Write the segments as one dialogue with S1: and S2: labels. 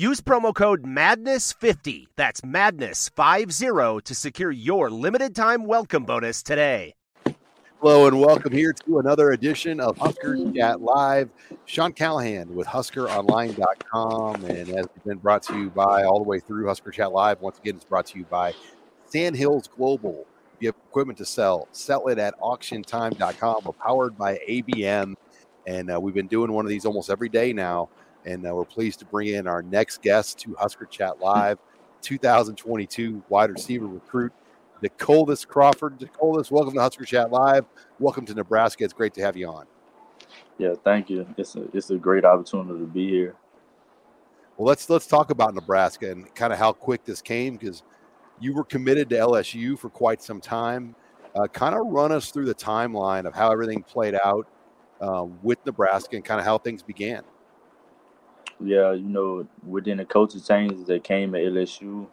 S1: Use promo code MADNESS50, that's MADNESS50, to secure your limited time welcome bonus today.
S2: Hello and welcome here to another edition of Husker Chat Live. Sean Callahan with HuskerOnline.com, and as it's been brought to you by all the way through Husker Chat Live. Once again, it's brought to you by Sandhills Global. If you have equipment to sell, sell it at AuctionTime.com. We're powered by ABM, and uh, we've been doing one of these almost every day now. And uh, we're pleased to bring in our next guest to Husker Chat Live, 2022 wide receiver recruit Decoldest Crawford. Decoldest, welcome to Husker Chat Live. Welcome to Nebraska. It's great to have you on.
S3: Yeah, thank you. It's a it's a great opportunity to be here.
S2: Well, let's let's talk about Nebraska and kind of how quick this came because you were committed to LSU for quite some time. Uh, kind of run us through the timeline of how everything played out uh, with Nebraska and kind of how things began.
S3: Yeah, you know, within the coaching changes that came at LSU,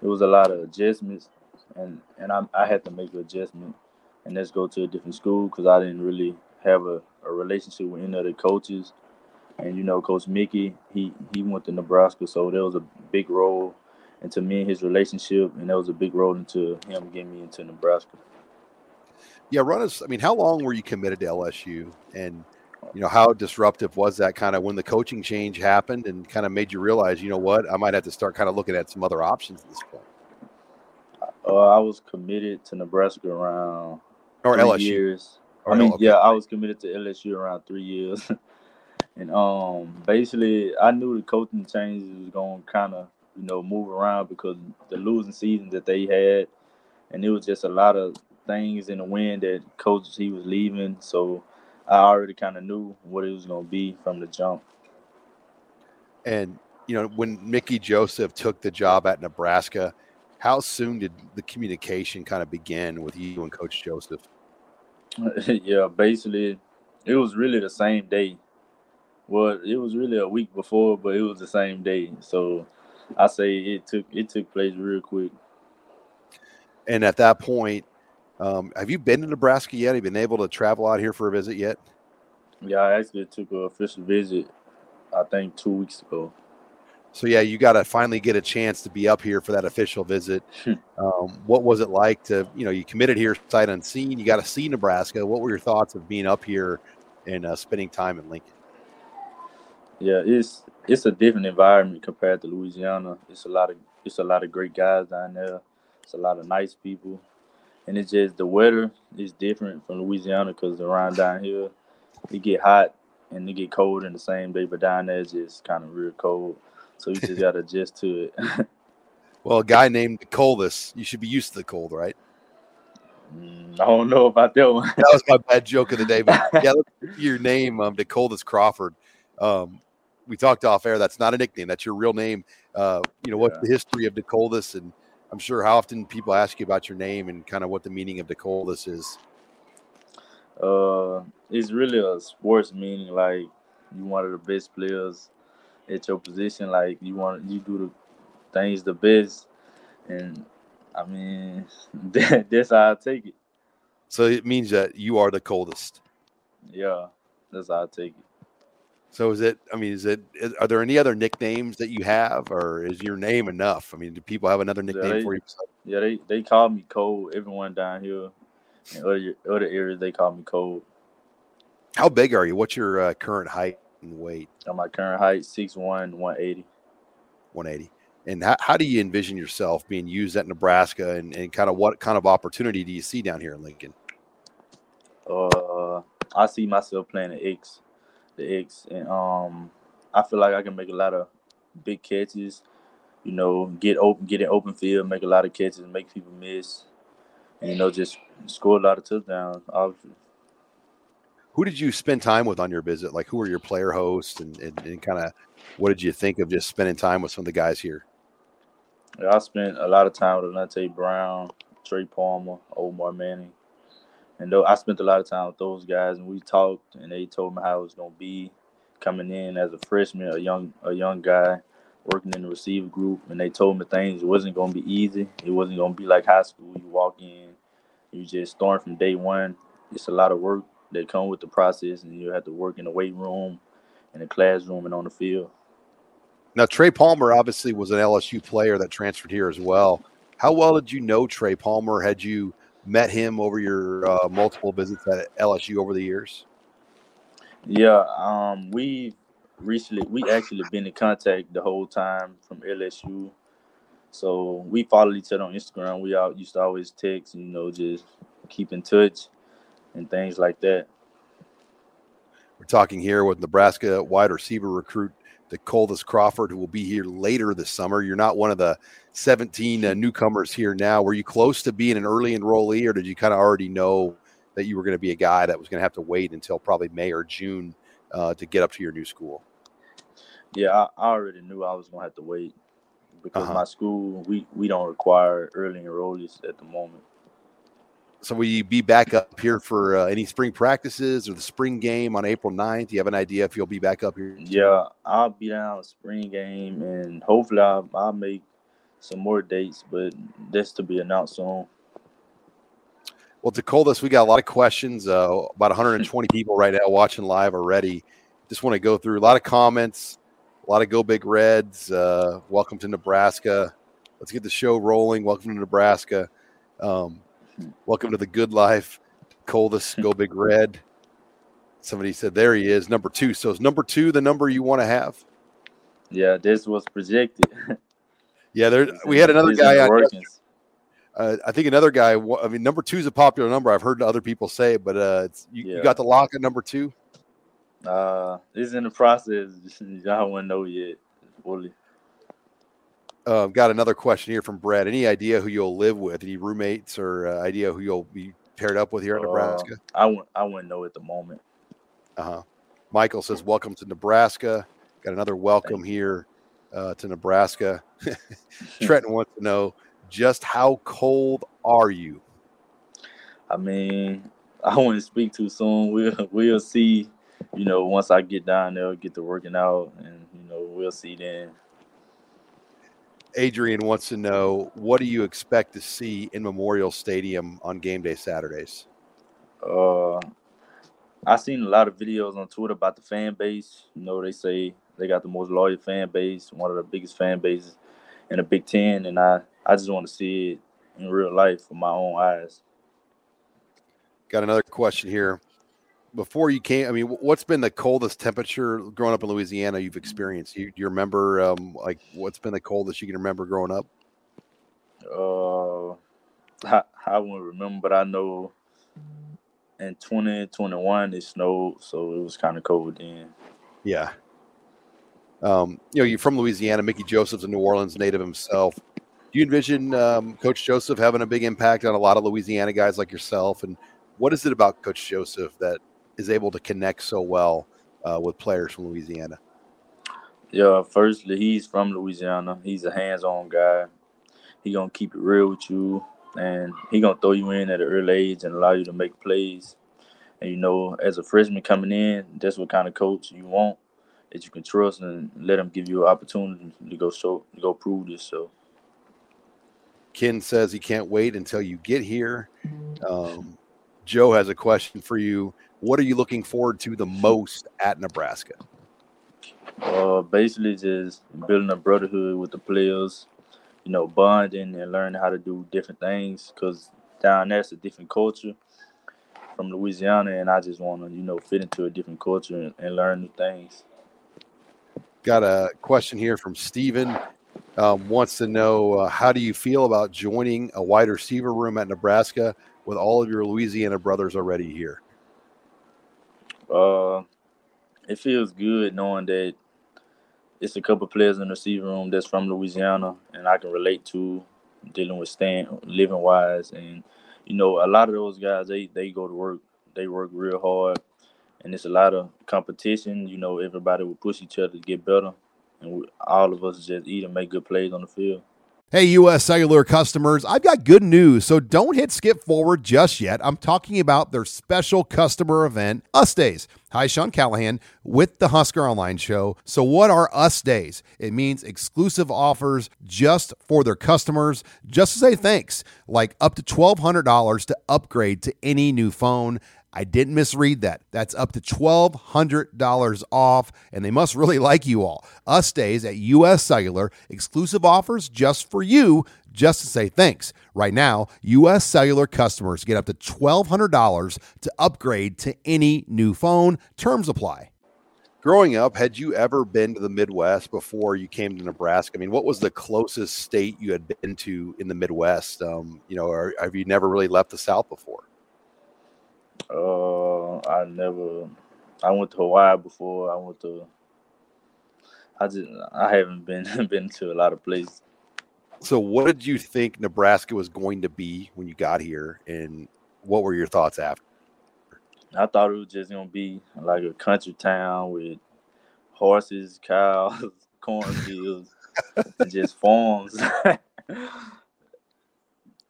S3: there was a lot of adjustments and and I, I had to make an adjustment and let's go to a different school because I didn't really have a, a relationship with any of the coaches. And you know, Coach Mickey, he he went to Nebraska, so there was a big role into me and his relationship, and that was a big role into him getting me into Nebraska.
S2: Yeah, run us. I mean, how long were you committed to LSU, and you know how disruptive was that kind of when the coaching change happened, and kind of made you realize, you know what, I might have to start kind of looking at some other options at this point.
S3: Uh, I was committed to Nebraska around
S2: or
S3: three
S2: LSU.
S3: years.
S2: Or
S3: I mean,
S2: okay.
S3: yeah, I was committed to LSU around three years, and um, basically, I knew the coaching changes was going to kind of you know move around because the losing season that they had, and it was just a lot of things in the wind that coach he was leaving. So I already kind of knew what it was going to be from the jump.
S2: And you know, when Mickey Joseph took the job at Nebraska, how soon did the communication kind of begin with you and Coach Joseph?
S3: yeah, basically, it was really the same day. Well, it was really a week before, but it was the same day. So I say it took it took place real quick.
S2: And at that point, um, have you been to Nebraska yet? Have you been able to travel out here for a visit yet?
S3: Yeah, I actually took an official visit. I think two weeks ago.
S2: So yeah, you got to finally get a chance to be up here for that official visit. um, what was it like to, you know, you committed here sight unseen. You got to see Nebraska. What were your thoughts of being up here and uh, spending time in Lincoln?
S3: Yeah, it's it's a different environment compared to Louisiana. It's a lot of it's a lot of great guys down there. It's a lot of nice people, and it's just the weather is different from Louisiana because around down here it get hot and it get cold in the same day, but down there it's just kind of real cold. So you just got to adjust to it.
S2: well, a guy named the coldest, you should be used to the cold, right?
S3: Mm, I don't know about that one.
S2: that was my bad joke of the day. But yeah, your name, um, the Crawford. Um, we talked off air. That's not a nickname. That's your real name. Uh, you know, what's
S3: Yeah.
S2: the history of DeColdest? And I'm sure how often people ask you about your name and kind of what the meaning of DeColdest is.
S3: Uh, it's really a sports meaning. Like you one of the best players at your position. Like you want you do the things the best, and I mean that, that's how I take it.
S2: So it means that you are the coldest.
S3: Yeah, that's how I take it.
S2: So is it? I mean, is it? Is, are there any other nicknames that you have, or is your name enough? I mean, do people have another nickname
S3: they-
S2: for you?
S3: Yeah, they they call me cold. Everyone down here in other other areas they call me cold.
S2: How big are you? What's your uh, current height and weight?
S3: On my current height, 6'1", 180.
S2: 180. And how, how do you envision yourself being used at Nebraska, and, and kind of what kind of opportunity do you see down here in Lincoln?
S3: Uh, I see myself playing the X, the X, and um, I feel like I can make a lot of big catches. You know, get open, get in open field, make a lot of catches, make people miss. And, you know, just score a lot of touchdowns. Obviously.
S2: Who did you spend time with on your visit? Like, who were your player hosts, and, and, and kind of what did you think of just spending time with some of the guys here?
S3: Yeah, I spent a lot of time with Alante Brown, Trey Palmer, Omar Manning, and though I spent a lot of time with those guys, and we talked, and they told me how it was gonna be coming in as a freshman, a young a young guy working in the receiver group, and they told me things it wasn't gonna be easy. It wasn't gonna be like high school. You walk in, you just start from day one. It's a lot of work that come with the process, and you have to work in the weight room, in the classroom, and on the field.
S2: Now, Trey Palmer obviously was an LSU player that transferred here as well. How well did you know Trey Palmer? Had you met him over your uh, multiple visits at LSU over the years?
S3: Yeah, um, we recently we actually been in contact the whole time from LSU. So we followed each other on Instagram. We all used to always text, you know, just keep in touch and things like that.
S2: We're talking here with Nebraska wide receiver recruit DeColdest Crawford, who will be here later this summer. You're not one of the 17 uh, newcomers here now. Were you close to being an early enrollee, or did you kind of already know that you were going to be a guy that was going to have to wait until probably May or June uh, to get up to your new school?
S3: Yeah, I, I already knew I was going to have to wait because uh-huh. my school we we don't require early enrollees at the moment.
S2: So will you be back up here for uh, any spring practices or the spring game on April 9th? Do you have an idea if you'll be back up here?
S3: Yeah, I'll be down on the spring game and hopefully I'll, I'll make some more dates, but that's to be announced soon.
S2: Well, DeColdest, we got a lot of questions. Uh, about 120 people right now watching live already. Just want to go through a lot of comments, a lot of Go Big Reds. Uh, welcome to Nebraska. Let's get the show rolling. Welcome to Nebraska. Um, welcome to the good life. Coldest, Go Big Red. Somebody said there he is, number two. So is number two the number you want to have?
S3: Yeah, this was projected.
S2: yeah, there we had another guy on. Uh, I think another guy. I mean, number two is a popular number. I've heard other people say but uh, you, yeah. you, got the lock at number two.
S3: Uh, it's in the process. Y'all wouldn't know yet fully.
S2: Uh, got another question here from Brad. Any idea who you'll live with? Any roommates or uh, idea who you'll be paired up with here in uh, Nebraska?
S3: I wouldn't. I wouldn't know at the moment.
S2: Uh huh. Michael says, "Welcome to Nebraska." Got another welcome here uh, to Nebraska. Trenton wants to know just how cold are you?
S3: I mean, I wouldn't speak too soon. We'll we'll see. You know, once I get down there, get to working out, and you know, we'll see then.
S2: Adrian wants to know what do you expect to see in Memorial Stadium on game day Saturdays?
S3: Uh, I've seen a lot of videos on Twitter about the fan base. You know, they say they got the most loyal fan base, one of the biggest fan bases in the Big Ten, and I I just want to see it in real life with my own eyes.
S2: Got another question here. Before you came, I mean, what's been the coldest temperature growing up in Louisiana you've experienced? You, do you remember, um, like, what's been the coldest you can remember growing up?
S3: Uh, I, I won't remember, but I know in 2021 it snowed, so it was kind of cold then.
S2: Yeah. Um, you know, you're from Louisiana. Mickey Joseph's a New Orleans native himself. Do you envision um, Coach Joseph having a big impact on a lot of Louisiana guys like yourself? And what is it about Coach Joseph that is able to connect so well uh, with players from Louisiana?
S3: Yeah, firstly, he's from Louisiana. He's a hands-on guy. He gonna keep it real with you, and he gonna throw you in at an early age and allow you to make plays. And you know, as a freshman coming in, that's what kind of coach you want that you can trust and let him give you an opportunity to go show, to go prove yourself.
S2: Ken says he can't wait until you get here. Um, Joe has a question for you. What are you looking forward to the most at Nebraska?
S3: Uh, basically, just building a brotherhood with the players. You know, bonding and learning how to do different things. Cause down there's a different culture from Louisiana, and I just want to, you know, fit into a different culture and, and learn new things.
S2: Got a question here from Steven. Um, wants to know uh, how do you feel about joining a wide receiver room at Nebraska with all of your Louisiana brothers already here?
S3: Uh, it feels good knowing that it's a couple players in the receiver room that's from Louisiana, and I can relate to dealing with stand living wise, and you know a lot of those guys they they go to work, they work real hard, and it's a lot of competition. You know, everybody will push each other to get better, and we, all of us just eat and make good plays on the field.
S2: Hey, US Cellular customers, I've got good news, so don't hit skip forward just yet. I'm talking about their special customer event, Us Days. Hi, Sean Callahan with the Husker Online Show. So, what are Us Days? It means exclusive offers just for their customers, just to say thanks, like up to $1,200 to upgrade to any new phone. I didn't misread that. That's up to $1,200 off, and they must really like you all. Us days at US Cellular, exclusive offers just for you, just to say thanks. Right now, US Cellular customers get up to $1,200 to upgrade to any new phone. Terms apply. Growing up, had you ever been to the Midwest before you came to Nebraska? I mean, what was the closest state you had been to in the Midwest? Um, you know, or have you never really left the South before?
S3: Uh, I never. I went to Hawaii before. I went to. I just I haven't been been to a lot of places.
S2: So, what did you think Nebraska was going to be when you got here, and what were your thoughts after?
S3: I thought it was just gonna be like a country town with horses, cows, cornfields, and just farms.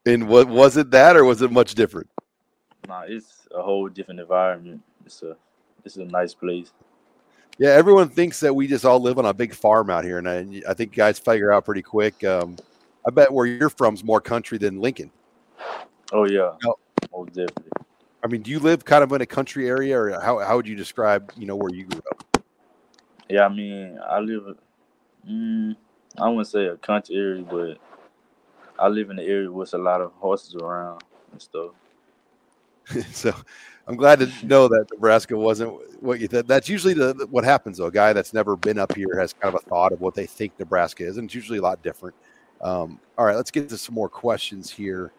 S2: and what was it that, or was it much different?
S3: Nah, it's a whole different environment. It's a it's a nice place.
S2: Yeah, everyone thinks that we just all live on a big farm out here, and I, I think guys figure out pretty quick. Um, I bet where you're from is more country than Lincoln.
S3: Oh yeah, oh. oh definitely.
S2: I mean, do you live kind of in a country area, or how how would you describe you know where you grew up?
S3: Yeah, I mean, I live. Mm, I wouldn't say a country area, but I live in an area with a lot of horses around and stuff.
S2: so I'm glad to know that Nebraska wasn't what you thought. That's usually the, what happens though. A guy that's never been up here has kind of a thought of what they think Nebraska is, and it's usually a lot different. Um, all right, let's get to some more questions here.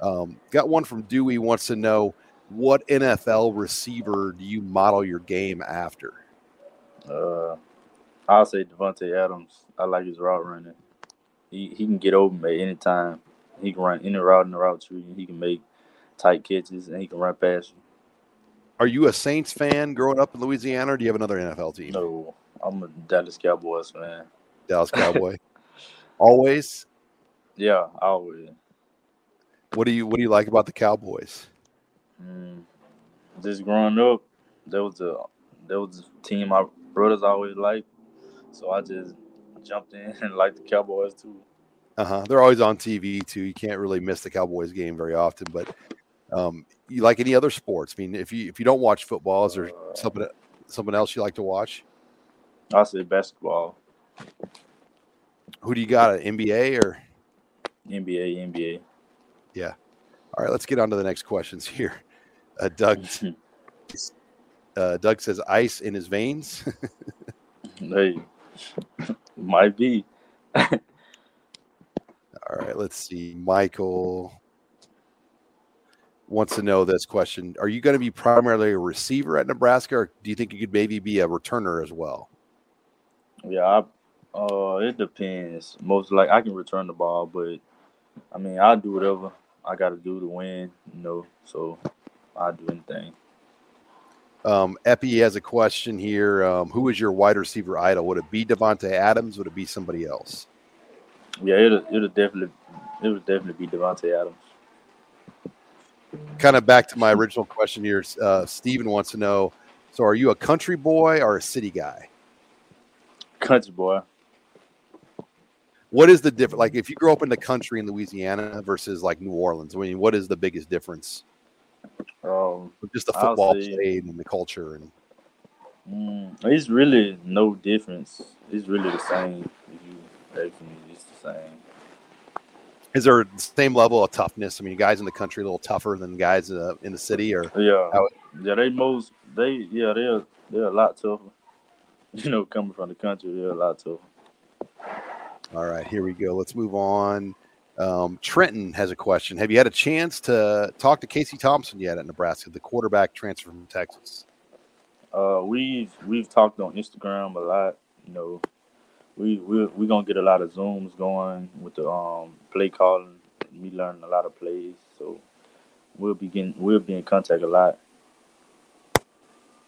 S2: Um, got one from Dewey wants to know what NFL receiver do you model your game after?
S3: Uh, I'll say Davante Adams. I like his route running. He he can get open at any time. He can run any route in the route tree. He can make tight catches, and he can run past you.
S2: Are you a Saints fan growing up in Louisiana, or do you have another NFL team?
S3: No, I'm a Dallas Cowboys fan.
S2: Dallas Cowboy. always.
S3: Yeah, always.
S2: What do you What do you like about the Cowboys?
S3: Mm, just growing up, there was a there was a team my brothers always liked, so I just jumped in and liked the Cowboys too.
S2: Uh huh. They're always on TV too. You can't really miss the Cowboys game very often, but um, you like any other sports? I mean, if you if you don't watch football, is there something something else you like to watch?
S3: I say basketball.
S2: Who do you got? An NBA or
S3: NBA? NBA.
S2: Yeah. All right. Let's get on to the next questions here. Uh, Doug. uh, Doug says ice in his veins.
S3: hey, might be.
S2: All right. Let's see. Michael wants to know this question: Are you going to be primarily a receiver at Nebraska, or do you think you could maybe be a returner as well?
S3: Yeah, I, uh, it depends. Most like I can return the ball, but I mean I'll do whatever I got to do to win. You know, so I'll do anything.
S2: Um, Epi has a question here. Um, who is your wide receiver idol? Would it be Davante Adams? Would it be somebody else?
S3: Yeah, it'll, it'll definitely it would definitely be Davante Adams
S2: kind of back to my original question here. Uh, Steven wants to know so, are you a country boy or a city guy?
S3: Country boy.
S2: What is the difference? Like, if you grow up in the country in Louisiana versus like New Orleans, I mean, what is the biggest difference?
S3: Um,
S2: just the football played and the culture and.
S3: Mm, it's really no difference. It's really the same. If you ask me, it's the same
S2: is there the same level of toughness? I mean, guys in the country a little tougher than guys uh, in the city, or
S3: yeah, yeah, they most they yeah they're they're a lot tougher. You know, coming from the country, they're a lot tougher.
S2: All right, here we go. Let's move on. Um, Trenton has a question. Have you had a chance to talk to Casey Thompson yet at Nebraska, the quarterback transfer from Texas?
S3: Uh, we've we've talked on Instagram a lot. You know, we we we gonna get a lot of zooms going with the um play calling. Me learning a lot of plays, so we'll be getting we'll be in contact a lot.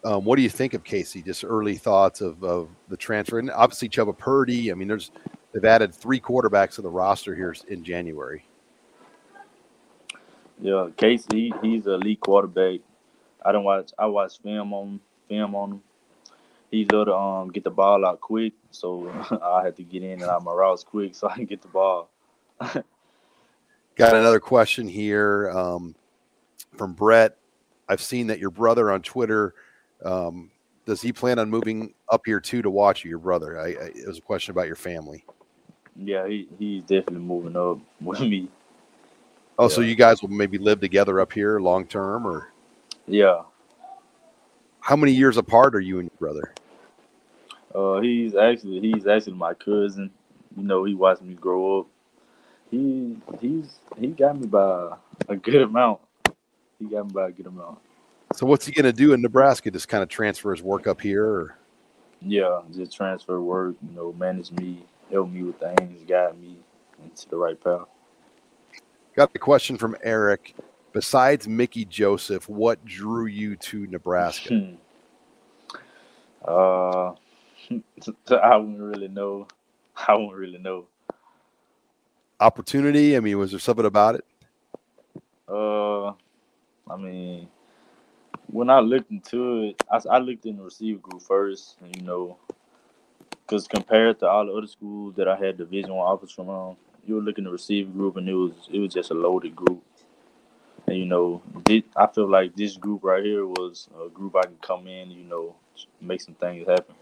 S2: Um, what do you think of Casey? Just early thoughts of, of the transfer, and obviously Chubba Purdy. I mean, there's they've added three quarterbacks to the roster here in January.
S3: Yeah, Casey, he's a elite quarterback. I don't watch. I watch film on film on him. He's able to um get the ball out quick, so I had to get in and out my routes quick so I can get the ball.
S2: Got another question here um, from Brett. I've seen that your brother on Twitter. Um, does he plan on moving up here too to watch you, your brother? I, I, it was a question about your family.
S3: Yeah, he, he's definitely moving up with me.
S2: Oh, yeah. so you guys will maybe live together up here long term, or?
S3: Yeah.
S2: How many years apart are you and your brother?
S3: Uh, he's actually he's actually my cousin. You know, he watched me grow up. He he's he got me by a good amount. He got me by a good amount.
S2: So what's he gonna do in Nebraska? Just kind of transfer his work up here, or?
S3: Yeah, just transfer work. You know, manage me, help me with things, guide me into the right path.
S2: Got the question from Eric. Besides Mickey Joseph, what drew you to Nebraska?
S3: uh, I wouldn't really know. I wouldn't really know.
S2: Opportunity. I mean, was there something about it?
S3: Uh, I mean, when I looked into it, I, I looked in the receiver group first, and you know, because compared to all the other schools that I had Division One offers from, um, you were looking the receiver group, and it was it was just a loaded group. And you know, I feel like this group right here was a group I can come in, you know, make some things happen.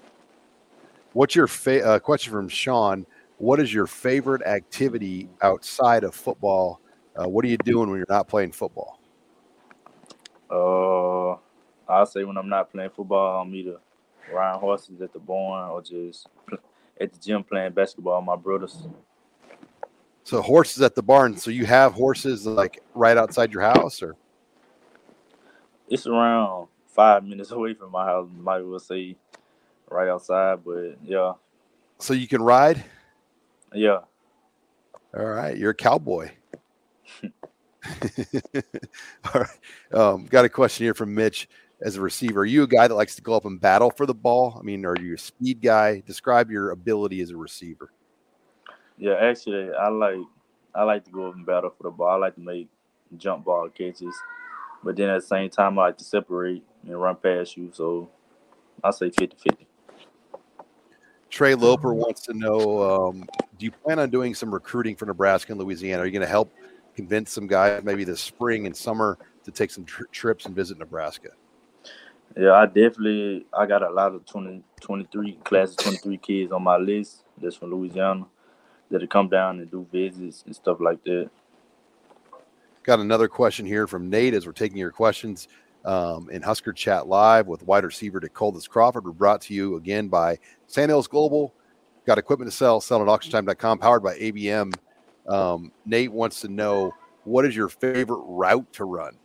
S2: What's your fa- uh, question from Sean? What is your favorite activity outside of football? Uh, what are you doing when you're not playing football?
S3: Uh, I'll say when I'm not playing football, I'm either riding horses at the barn or just at the gym playing basketball with my brothers.
S2: So horses at the barn. So you have horses like right outside your house, or
S3: it's around five minutes away from my house. Might as well say right outside, but yeah.
S2: So you can ride.
S3: Yeah.
S2: All right, you're a cowboy. All right. Um, got a question here from Mitch as a receiver. Are you a guy that likes to go up and battle for the ball? I mean, are you a speed guy? Describe your ability as a receiver.
S3: Yeah, actually, I like I like to go up and battle for the ball. I like to make jump ball catches, but then at the same time, I like to separate and run past you. So I say 50-50.
S2: Trey Loper wants to know: um, Do you plan on doing some recruiting for Nebraska and Louisiana? Are you going to help convince some guys maybe this spring and summer to take some tri- trips and visit Nebraska?
S3: Yeah, I definitely I got a lot of 20, 23 class 23 kids on my list that's from Louisiana that'll come down and do visits and stuff like that.
S2: Got another question here from Nate as we're taking your questions um, in Husker Chat Live with wide receiver Decoldest Crawford. We're brought to you again by Sandhills Global. Got equipment to sell, sell at auctiontime.com, powered by ABM. Um, Nate wants to know what is your favorite route to run?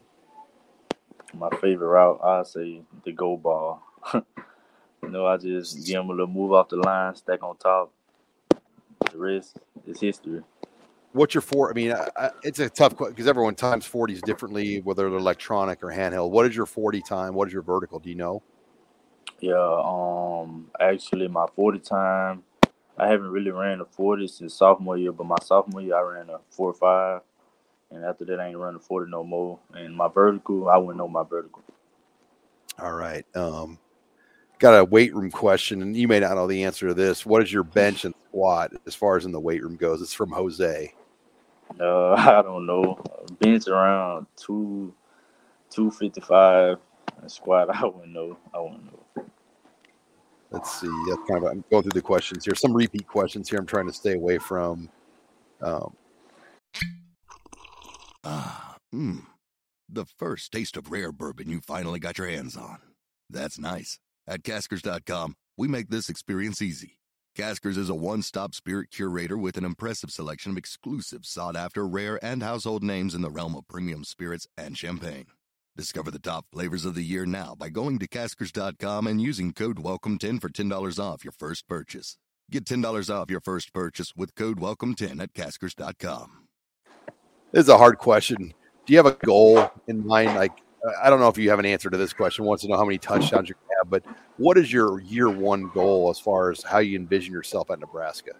S3: My favorite route, I say the go ball. you know, I just give him a little move off the line, stack on top, the rest is history.
S2: What's your four? I mean, I, it's a tough question because everyone times 40s differently, whether they're electronic or handheld. What is your 40 time? What is your vertical? Do you know?
S3: Yeah, um, actually, my 40 time, I haven't really ran a 40 since sophomore year, but my sophomore year, I ran a 4 5. And after that, I ain't running 40 no more. And my vertical, I wouldn't know my vertical.
S2: All right. Um, got a weight room question, and you may not know the answer to this. What is your bench and squat as far as in the weight room goes? It's from Jose.
S3: Uh, I don't know. Bench around two, two fifty five. Squat, I wouldn't know. I wouldn't know.
S2: Let's see. That's kind of I'm going through the questions here. Some repeat questions here. I'm trying to stay away from. Um,
S4: ah, hmm. The first taste of rare bourbon you finally got your hands on. That's nice. At Caskers.com, we make this experience easy. Caskers is a one stop spirit curator with an impressive selection of exclusive, sought after, rare, and household names in the realm of premium spirits and champagne. Discover the top flavors of the year now by going to Caskers.com and using code WELCOME10 for $10 off your first purchase. Get $10 off your first purchase with code WELCOME10 at caskers.com.
S2: This is a hard question. Do you have a goal in mind? Like, I don't know if you have an answer to this question. Wants to know how many touchdowns you have, but what is your year one goal as far as how you envision yourself at Nebraska?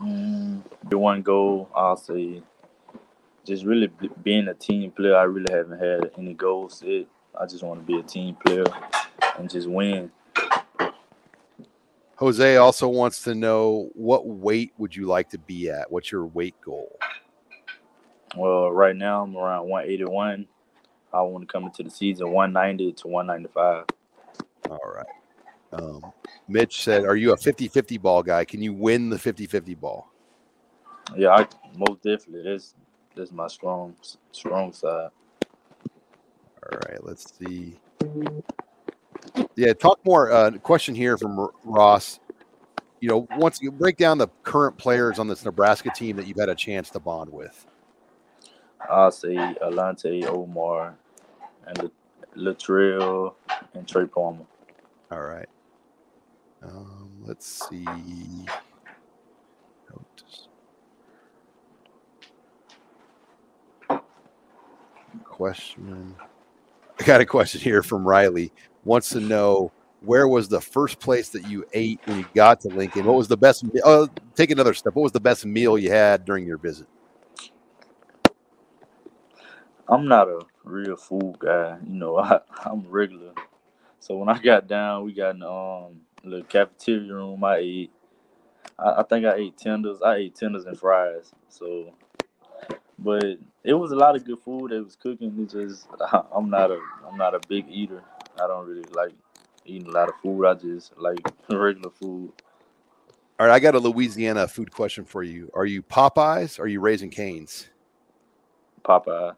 S3: Mm, the one goal, I'll say, just really being a team player. I really haven't had any goals set. I just want to be a team player and just win.
S2: Jose also wants to know what weight would you like to be at? What's your weight goal?
S3: Well, right now I'm around 181. I want to come into the season 190 to 195.
S2: All right. Um, Mitch said, Are you a 50 50 ball guy? Can you win the 50 50 ball?
S3: Yeah, I most definitely. This this is my strong strong side.
S2: All right, let's see. Yeah, talk more. Uh, question here from Ross. You know, once you break down the current players on this Nebraska team that you've had a chance to bond with.
S3: I'll say Alante Omar and Latrell and Trey Palmer.
S2: All right. Um, let's see. Question. I got a question here from Riley. Wants to know where was the first place that you ate when you got to Lincoln? What was the best? Uh, take another step. What was the best meal you had during your visit?
S3: I'm not a real food guy. You know, I, I'm regular. So when I got down, we got in um little cafeteria room. I ate. I, I think I ate tenders. I ate tenders and fries. So, but it was a lot of good food that was cooking. It just I'm not a I'm not a big eater. I don't really like eating a lot of food. I just like regular food.
S2: All right, I got a Louisiana food question for you. Are you Popeyes? Or are you Raising Cane's?
S3: Popeye.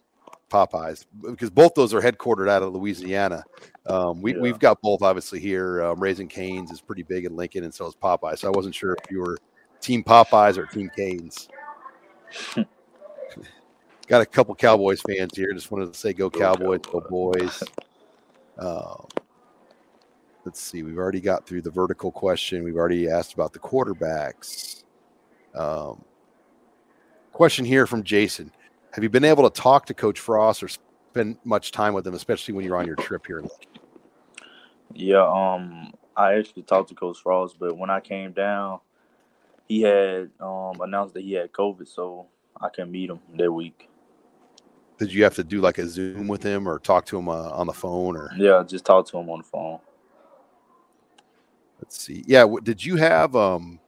S2: Popeyes because both those are headquartered out of Louisiana. Um, we, yeah. We've got both obviously here. Um, Raising Cane's is pretty big in Lincoln, and so is Popeyes. So I wasn't sure if you were Team Popeyes or Team Canes. got a couple Cowboys fans here. Just wanted to say, go, go Cowboys, Cowboys, go boys. Um, let's see. We've already got through the vertical question. We've already asked about the quarterbacks. Um, question here from Jason have you been able to talk to Coach Frost or spend much time with him, especially when you're on your trip here?
S3: Yeah, um, I actually talked to Coach Frost, but when I came down, he had um, announced that he had COVID, so I couldn't meet him that week.
S2: Did you have to do like a Zoom with him or talk to him uh, on the phone or?
S3: Yeah, just talk to him on the phone.
S2: Let's see. Yeah, did you have um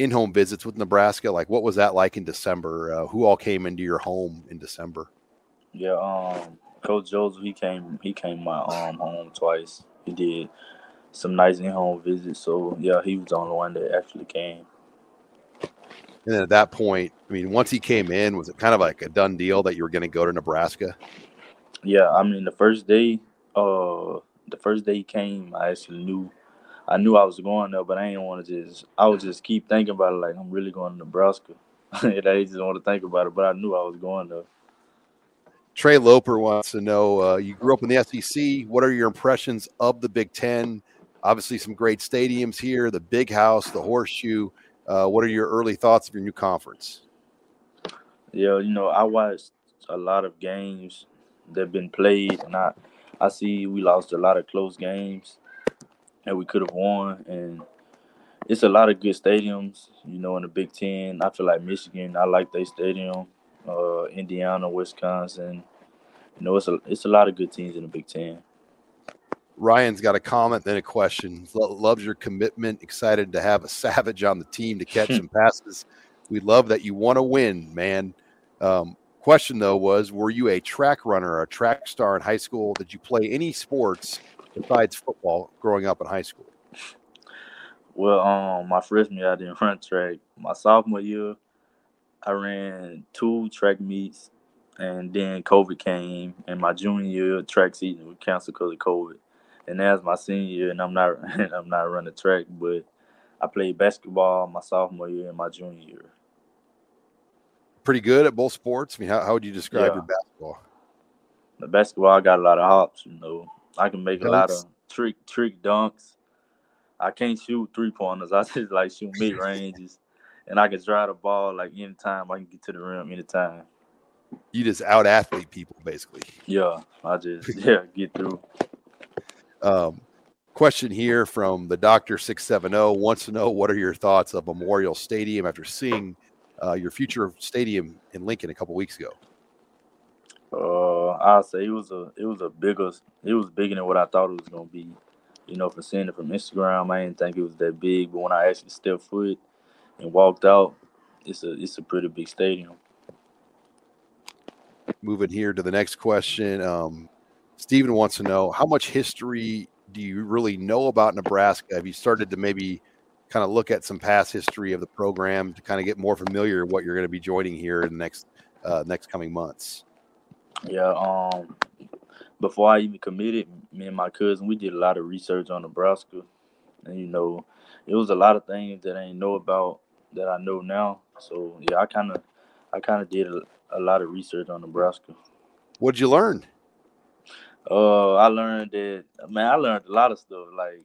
S2: in-home visits with Nebraska? Like, what was that like in December? Uh, who all came into your home in December?
S3: Yeah, um, Coach Joseph, he came. He came my um home twice. He did some nice in-home visits. So yeah, he was the only one that actually came.
S2: And then at that point, I mean, once he came in, was it kind of like a done deal that you were going to go to Nebraska?
S3: Yeah, I mean, the first day, uh, the first day he came, I actually knew I knew I was going there, but I didn't want to just. I would just keep thinking about it, like I'm really going to Nebraska. I just want to think about it, but I knew I was going there.
S2: Trey Loper wants to know: uh, You grew up in the SEC. What are your impressions of the Big Ten? Obviously, some great stadiums here, the Big House, the Horseshoe. Uh, what are your early thoughts of your new conference?
S3: Yeah, you know, I watched a lot of games that've been played, and I I see we lost a lot of close games that we could have won. And it's a lot of good stadiums, you know, in the Big Ten. I feel like Michigan, I like their stadium. Uh, Indiana, Wisconsin, you know, it's a it's a lot of good teams in the Big Ten.
S2: Ryan's got a comment, then a question. Loves your commitment. Excited to have a savage on the team to catch some passes. We love that you want to win, man. Um, question though was, were you a track runner a track star in high school? Did you play any sports besides football growing up in high school?
S3: Well, um, my freshman year I didn't run track. My sophomore year, I ran two track meets, and then COVID came, and my junior year track season was canceled because of COVID. And that's my senior year, and I'm not I'm not running track, but I played basketball my sophomore year and my junior year.
S2: Pretty good at both sports. I mean, how, how would you describe yeah. your basketball?
S3: The basketball, I got a lot of hops. You know, I can make dunks. a lot of trick trick dunks. I can't shoot three pointers. I just like shoot mid ranges, and I can drive the ball like anytime. I can get to the rim anytime.
S2: You just out athlete people, basically.
S3: Yeah, I just yeah get through.
S2: Um, question here from the Doctor Six Seven Zero wants to know what are your thoughts of Memorial Stadium after seeing uh, your future stadium in Lincoln a couple weeks ago.
S3: Uh, I'll say it was a it was a bigger it was bigger than what I thought it was gonna be. You know, from seeing it from Instagram, I didn't think it was that big, but when I actually stepped foot and walked out, it's a it's a pretty big stadium.
S2: Moving here to the next question, um, Stephen wants to know how much history do you really know about Nebraska? Have you started to maybe kind of look at some past history of the program to kind of get more familiar with what you're going to be joining here in the next uh, next coming months?
S3: Yeah, um, before I even committed, me and my cousin we did a lot of research on Nebraska, and you know, it was a lot of things that I didn't know about that I know now. So yeah, I kind of, I kind of did a, a, lot of research on Nebraska.
S2: What'd you learn?
S3: Uh, I learned that man, I learned a lot of stuff like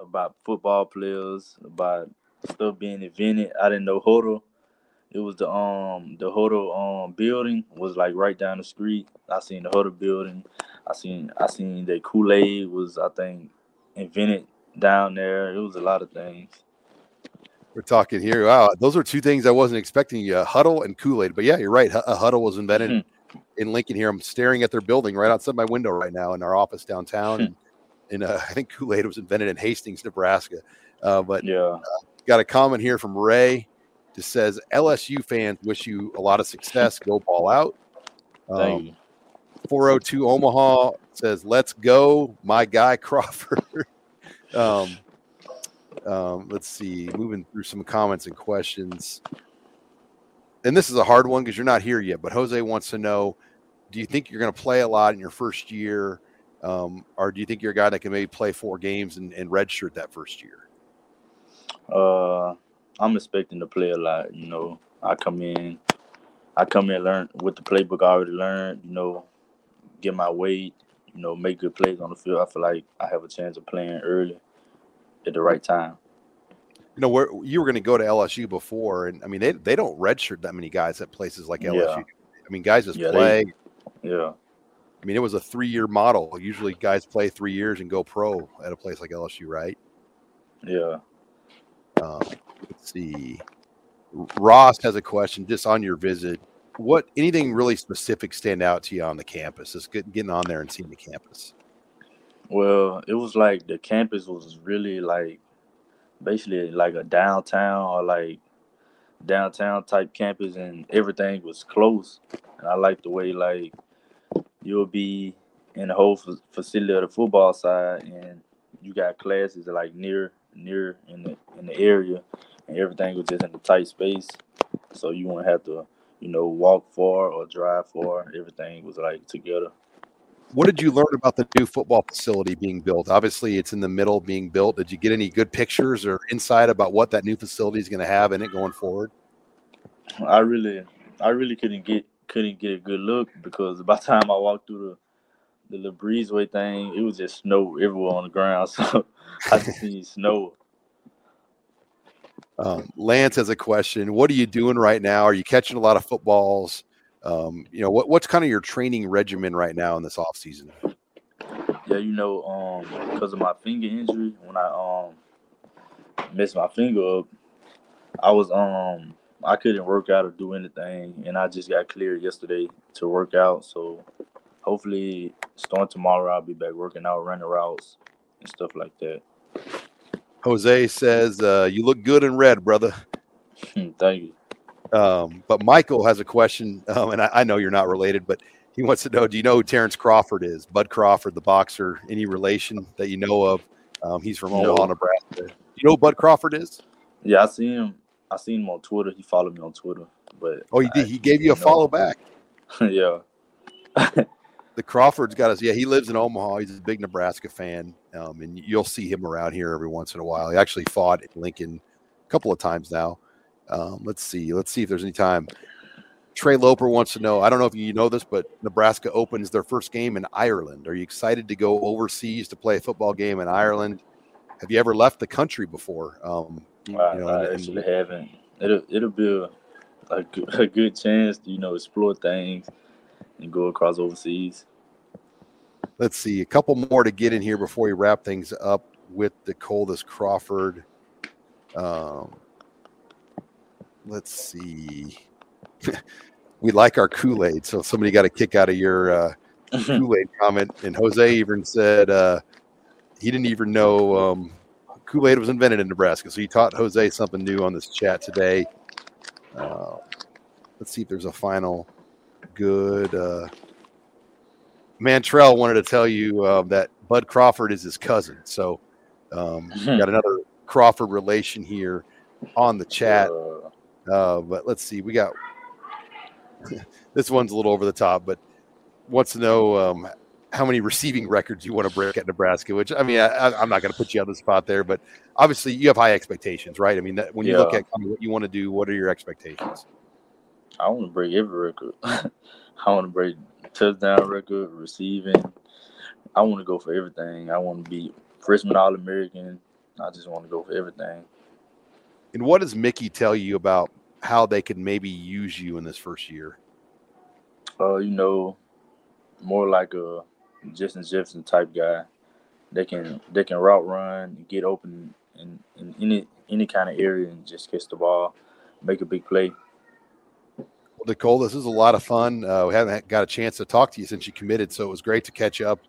S3: about football players, about stuff being invented. I didn't know Hudl it was the um the Hudl um building was like right down the street. I seen the Hudl building. I seen I seen that Kool Aid was I think invented down there. It was a lot of things.
S2: We're talking here. Wow, those are two things I wasn't expecting. Uh, Hudl and Kool Aid. But yeah, you're right. H- a huddle was invented mm-hmm. in Lincoln. Here, I'm staring at their building right outside my window right now in our office downtown. and, and uh, I think Kool Aid was invented in Hastings, Nebraska. Uh, but
S3: yeah, uh,
S2: got a comment here from Ray. Just says LSU fans wish you a lot of success. Go ball out. Um, 402 Omaha says, "Let's go, my guy Crawford." um, um, let's see, moving through some comments and questions. And this is a hard one because you're not here yet. But Jose wants to know: Do you think you're going to play a lot in your first year, um, or do you think you're a guy that can maybe play four games and, and redshirt that first year?
S3: Uh, I'm expecting to play a lot. You know, I come in, I come in learn with the playbook I already learned. You know, get my weight. You know, make good plays on the field. I feel like I have a chance of playing early at the right time.
S2: You know, where you were going to go to LSU before, and I mean, they they don't redshirt that many guys at places like LSU. Yeah. I mean, guys just yeah, play.
S3: They, yeah.
S2: I mean, it was a three-year model. Usually, guys play three years and go pro at a place like LSU, right?
S3: Yeah.
S2: Um, let's see. Ross has a question just on your visit. What anything really specific stand out to you on the campus? Just getting on there and seeing the campus.
S3: Well, it was like the campus was really like basically like a downtown or like downtown type campus, and everything was close. And I like the way like you'll be in the whole facility of the football side, and you got classes like near near in the in the area, and everything was just in a tight space. So you wouldn't have to, you know, walk far or drive far. Everything was like together.
S2: What did you learn about the new football facility being built? Obviously, it's in the middle being built. Did you get any good pictures or insight about what that new facility is going to have in it going forward?
S3: I really, I really couldn't get couldn't get a good look because by the time I walked through the the little breezeway thing, it was just snow everywhere on the ground. So I could see snow.
S2: Um, Lance has a question. What are you doing right now? Are you catching a lot of footballs? Um, you know, what, what's kind of your training regimen right now in this off season?
S3: Yeah, you know, um, because of my finger injury, when I um messed my finger up, I was um I couldn't work out or do anything, and I just got cleared yesterday to work out. So hopefully, starting tomorrow, I'll be back working out, running routes and stuff like that.
S2: Jose says, uh, "You look good in red, brother."
S3: Thank you.
S2: Um, but Michael has a question, um, and I, I, know you're not related, but he wants to know: Do you know who Terrence Crawford is? Bud Crawford, the boxer. Any relation that you know of? Um, he's from no. Omaha, Nebraska. Do you know who Bud Crawford is?
S3: Yeah, I see him. I seen him on Twitter. He followed me on Twitter, but
S2: oh, he did. He gave you a follow back.
S3: yeah.
S2: the Crawford's got us. Yeah, he lives in Omaha. He's a big Nebraska fan, um, and you'll see him around here every once in a while. He actually fought in Lincoln a couple of times now. Um, let's see. Let's see if there's any time. Trey Loper wants to know. I don't know if you know this, but Nebraska opens their first game in Ireland. Are you excited to go overseas to play a football game in Ireland? have you ever left the country before? Um,
S3: you I, know, I actually and, haven't. It'll it'll be a, a, good, a good chance to you know explore things and go across overseas.
S2: Let's see a couple more to get in here before we wrap things up with Decoldest Crawford. Um, let's see. we like our Kool Aid, so somebody got a kick out of your uh, Kool Aid comment, and Jose even said uh, he didn't even know um, Kool Aid was invented in Nebraska. So he taught Jose something new on this chat today. Uh, let's see if there's a final good. Uh, Mantrell wanted to tell you uh, that Bud Crawford is his cousin. So um, got another Crawford relation here on the chat. Uh, but let's see, we got this one's a little over the top, but wants to know um, how many receiving records you want to break at Nebraska. Which I mean, I, am not going to put you on the spot there, but obviously you have high expectations, right? I mean, that, when you yeah. look at what you want to do, what are your expectations?
S3: I want to break every record. I want to break touchdown record, receiving. I want to go for everything. I want to be freshman All American. I just want to go for everything.
S2: And what does Mickey tell you about how they could maybe use you in this first year?
S3: Uh, you know, more like a Justin Jefferson type guy. They can they can route run, get open in, in any any kind of area and just catch the ball, make a big play.
S2: Nicole, this is a lot of fun. Uh, we haven't got a chance to talk to you since you committed, so it was great to catch up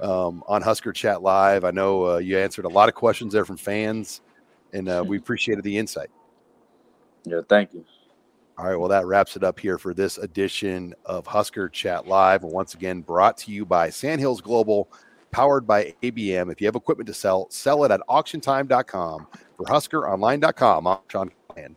S2: um, on Husker Chat Live. I know uh, you answered a lot of questions there from fans, and uh, we appreciated the insight.
S3: Yeah, thank you.
S2: All right, well, that wraps it up here for this edition of Husker Chat Live. Once again, brought to you by Sandhills Global, powered by ABM. If you have equipment to sell, sell it at auctiontime.com. For HuskerOnline.com, I'm Sean Callahan.